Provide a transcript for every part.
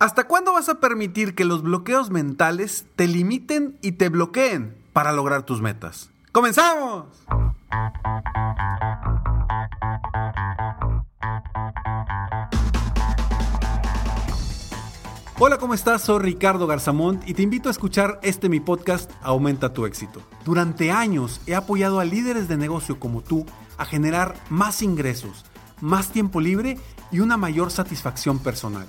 ¿Hasta cuándo vas a permitir que los bloqueos mentales te limiten y te bloqueen para lograr tus metas? ¡Comenzamos! Hola, ¿cómo estás? Soy Ricardo Garzamont y te invito a escuchar este mi podcast Aumenta tu éxito. Durante años he apoyado a líderes de negocio como tú a generar más ingresos, más tiempo libre y una mayor satisfacción personal.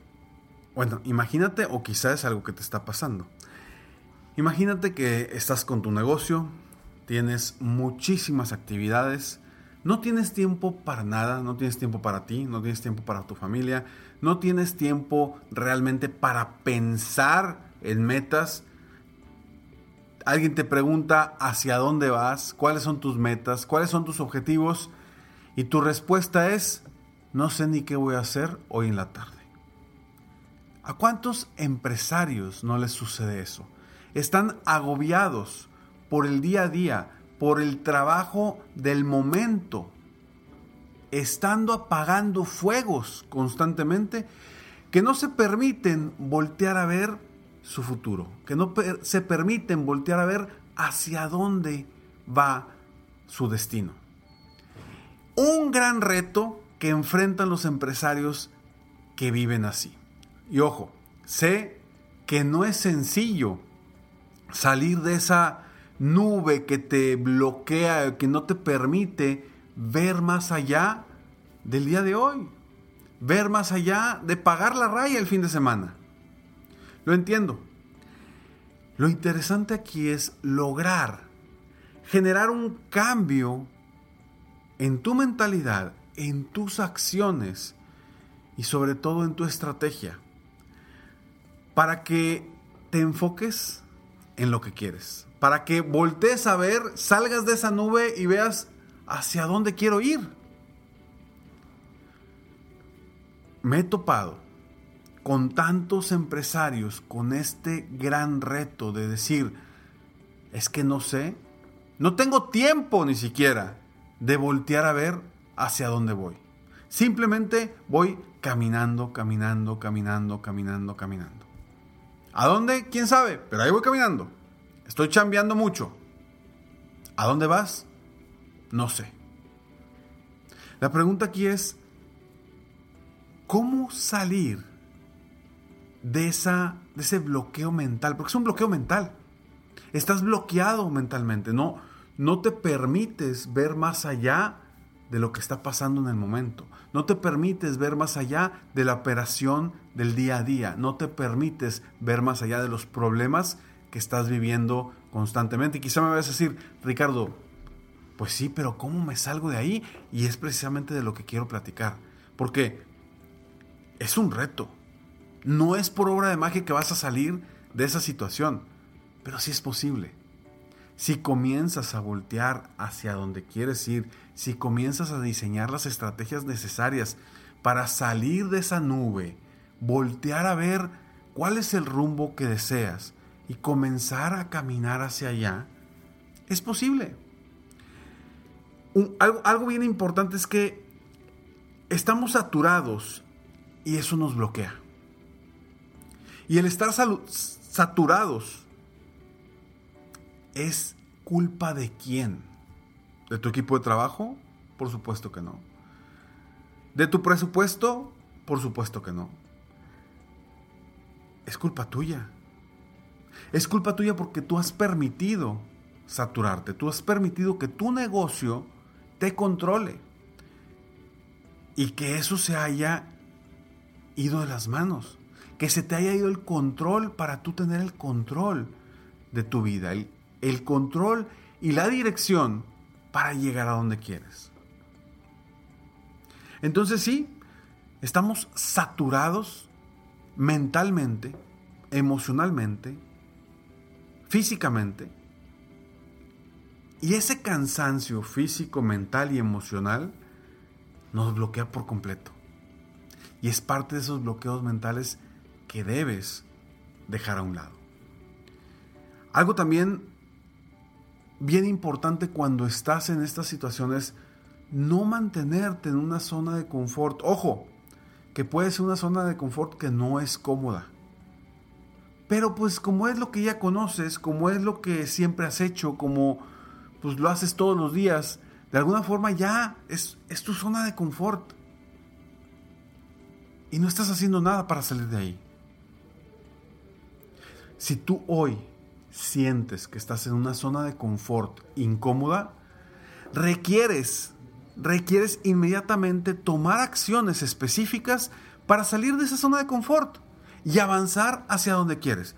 bueno, imagínate, o quizás es algo que te está pasando. Imagínate que estás con tu negocio, tienes muchísimas actividades, no tienes tiempo para nada, no tienes tiempo para ti, no tienes tiempo para tu familia, no tienes tiempo realmente para pensar en metas. Alguien te pregunta hacia dónde vas, cuáles son tus metas, cuáles son tus objetivos y tu respuesta es, no sé ni qué voy a hacer hoy en la tarde. ¿A cuántos empresarios no les sucede eso? Están agobiados por el día a día, por el trabajo del momento, estando apagando fuegos constantemente que no se permiten voltear a ver su futuro, que no se permiten voltear a ver hacia dónde va su destino. Un gran reto que enfrentan los empresarios que viven así. Y ojo, sé que no es sencillo salir de esa nube que te bloquea, que no te permite ver más allá del día de hoy, ver más allá de pagar la raya el fin de semana. Lo entiendo. Lo interesante aquí es lograr generar un cambio en tu mentalidad, en tus acciones y sobre todo en tu estrategia para que te enfoques en lo que quieres, para que voltees a ver, salgas de esa nube y veas hacia dónde quiero ir. Me he topado con tantos empresarios con este gran reto de decir, es que no sé, no tengo tiempo ni siquiera de voltear a ver hacia dónde voy. Simplemente voy caminando, caminando, caminando, caminando, caminando. ¿A dónde? ¿Quién sabe? Pero ahí voy caminando. Estoy chambeando mucho. ¿A dónde vas? No sé. La pregunta aquí es, ¿cómo salir de, esa, de ese bloqueo mental? Porque es un bloqueo mental. Estás bloqueado mentalmente, no, no te permites ver más allá de lo que está pasando en el momento. No te permites ver más allá de la operación del día a día. No te permites ver más allá de los problemas que estás viviendo constantemente. Y quizá me vayas a decir, Ricardo, pues sí, pero ¿cómo me salgo de ahí? Y es precisamente de lo que quiero platicar. Porque es un reto. No es por obra de magia que vas a salir de esa situación, pero sí es posible. Si comienzas a voltear hacia donde quieres ir, si comienzas a diseñar las estrategias necesarias para salir de esa nube, voltear a ver cuál es el rumbo que deseas y comenzar a caminar hacia allá, es posible. algo, bien importante es que estamos saturados y eso nos bloquea. Y el estar saturados ¿Es culpa de quién? ¿De tu equipo de trabajo? Por supuesto que no. ¿De tu presupuesto? Por supuesto que no. Es culpa tuya. Es culpa tuya porque tú has permitido saturarte, tú has permitido que tu negocio te controle y que eso se haya ido de las manos, que se te haya ido el control para tú tener el control de tu vida, el, el control y la dirección para llegar a donde quieres. Entonces sí, estamos saturados mentalmente emocionalmente, físicamente. Y ese cansancio físico, mental y emocional nos bloquea por completo. Y es parte de esos bloqueos mentales que debes dejar a un lado. Algo también bien importante cuando estás en estas situaciones, no mantenerte en una zona de confort. Ojo, que puede ser una zona de confort que no es cómoda. Pero pues como es lo que ya conoces, como es lo que siempre has hecho, como pues lo haces todos los días, de alguna forma ya es, es tu zona de confort. Y no estás haciendo nada para salir de ahí. Si tú hoy sientes que estás en una zona de confort incómoda, requieres, requieres inmediatamente tomar acciones específicas para salir de esa zona de confort y avanzar hacia donde quieres.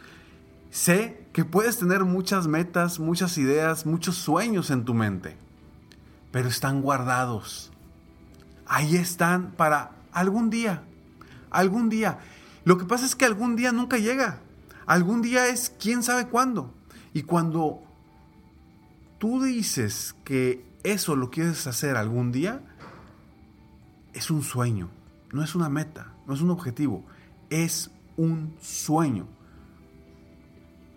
Sé que puedes tener muchas metas, muchas ideas, muchos sueños en tu mente, pero están guardados. Ahí están para algún día, algún día. Lo que pasa es que algún día nunca llega. Algún día es quién sabe cuándo. Y cuando tú dices que eso lo quieres hacer algún día, es un sueño, no es una meta, no es un objetivo, es un sueño.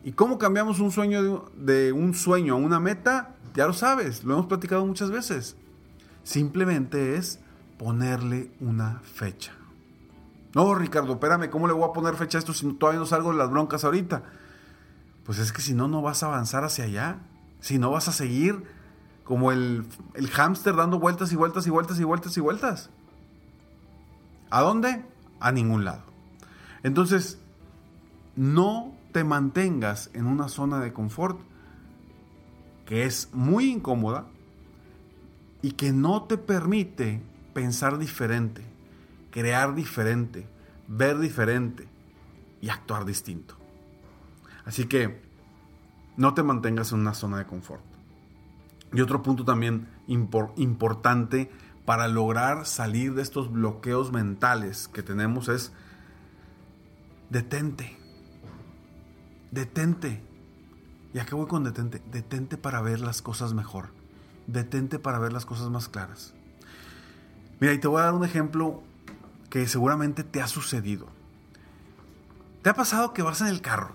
¿Y cómo cambiamos un sueño de, un sueño a una meta? Ya lo sabes, lo hemos platicado muchas veces. Simplemente es ponerle una fecha. No, Ricardo, espérame, ¿cómo le voy a poner fecha a esto si todavía no salgo de las broncas ahorita? Pues es que si no, no vas a avanzar hacia allá. Si no, vas a seguir como el, el hámster dando vueltas y vueltas y vueltas y vueltas y vueltas. ¿A dónde? A ningún lado. Entonces, no te mantengas en una zona de confort que es muy incómoda y que no te permite pensar diferente crear diferente, ver diferente y actuar distinto. Así que no te mantengas en una zona de confort. Y otro punto también importante para lograr salir de estos bloqueos mentales que tenemos es detente. Detente. ¿Y a qué voy con detente? Detente para ver las cosas mejor. Detente para ver las cosas más claras. Mira, y te voy a dar un ejemplo que seguramente te ha sucedido. ¿Te ha pasado que vas en el carro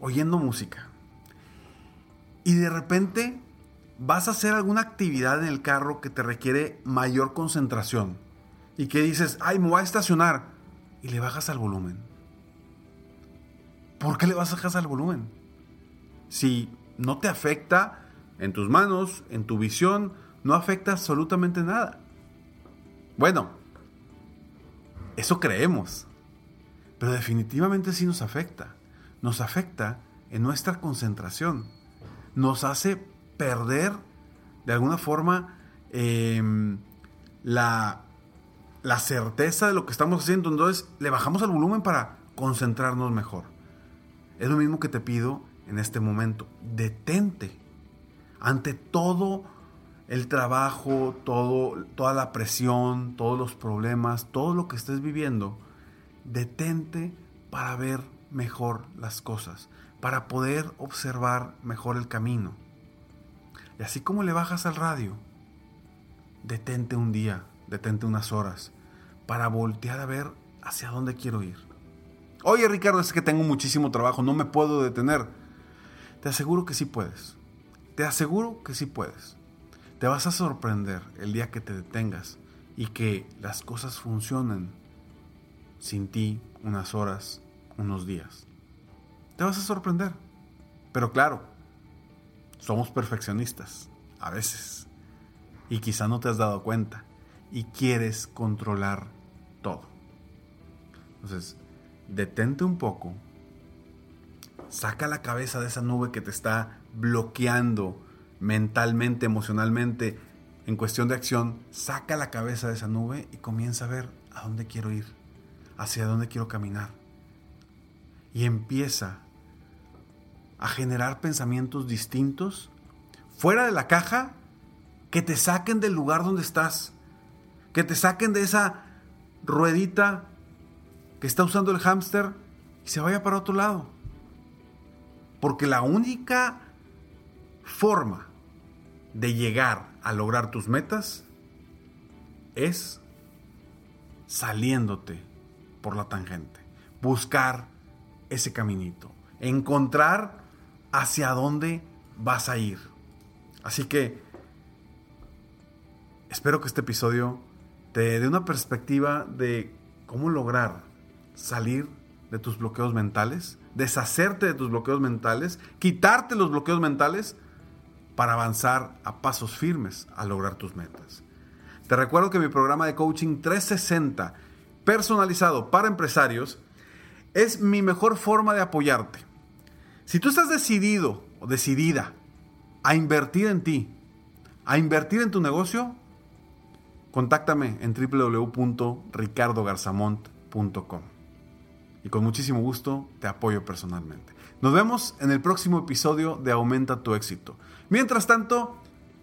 oyendo música y de repente vas a hacer alguna actividad en el carro que te requiere mayor concentración y que dices, ay, me voy a estacionar y le bajas al volumen? ¿Por qué le bajas al volumen? Si no te afecta en tus manos, en tu visión, no afecta absolutamente nada. Bueno, eso creemos. Pero definitivamente sí nos afecta. Nos afecta en nuestra concentración. Nos hace perder de alguna forma em, la, la certeza de lo que estamos haciendo. Entonces le bajamos el volumen para concentrarnos mejor. Es lo mismo que te pido en este momento. Detente ante todo el trabajo, toda la presión, todos los problemas, todo lo que estés viviendo, detente para ver mejor las cosas, para poder observar mejor el camino. Y así como le bajas al radio, detente un día, detente unas horas, para voltear a ver hacia dónde quiero ir. Oye Ricardo, es que tengo muchísimo trabajo, no me puedo detener. Te aseguro que sí puedes. Te aseguro que sí puedes. Te vas a sorprender el día que te detengas y que las cosas funcionen sin ti unas horas, unos días. Te vas a sorprender. Pero claro, somos perfeccionistas, a veces. Y quizá no te has dado cuenta y quieres controlar todo. Entonces, detente un poco, saca la cabeza de esa nube que te está bloqueando mentalmente, emocionalmente, en cuestión de acción, saca la cabeza de esa nube y comienza a ver a dónde quiero ir, hacia dónde quiero caminar. Y empieza a generar pensamientos distintos, fuera de la caja, que te saquen del lugar donde estás, que te saquen de esa ruedita que está usando el hámster y se vaya para otro lado. Porque la única forma de llegar a lograr tus metas es saliéndote por la tangente. Buscar ese caminito. Encontrar hacia dónde vas a ir. Así que espero que este episodio te dé una perspectiva de cómo lograr salir de tus bloqueos mentales, deshacerte de tus bloqueos mentales, quitarte los bloqueos mentales para avanzar a pasos firmes a lograr tus metas. Te recuerdo que mi programa de coaching 360, personalizado para empresarios, es mi mejor forma de apoyarte. Si tú estás decidido o decidida a invertir en ti, a invertir en tu negocio, contáctame en www.ricardogarzamont.com. Y con muchísimo gusto te apoyo personalmente. Nos vemos en el próximo episodio de Aumenta tu éxito. Mientras tanto,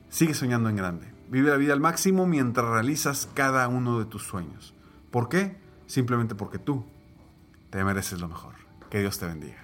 sigue soñando en grande. Vive la vida al máximo mientras realizas cada uno de tus sueños. ¿Por qué? Simplemente porque tú te mereces lo mejor. Que Dios te bendiga.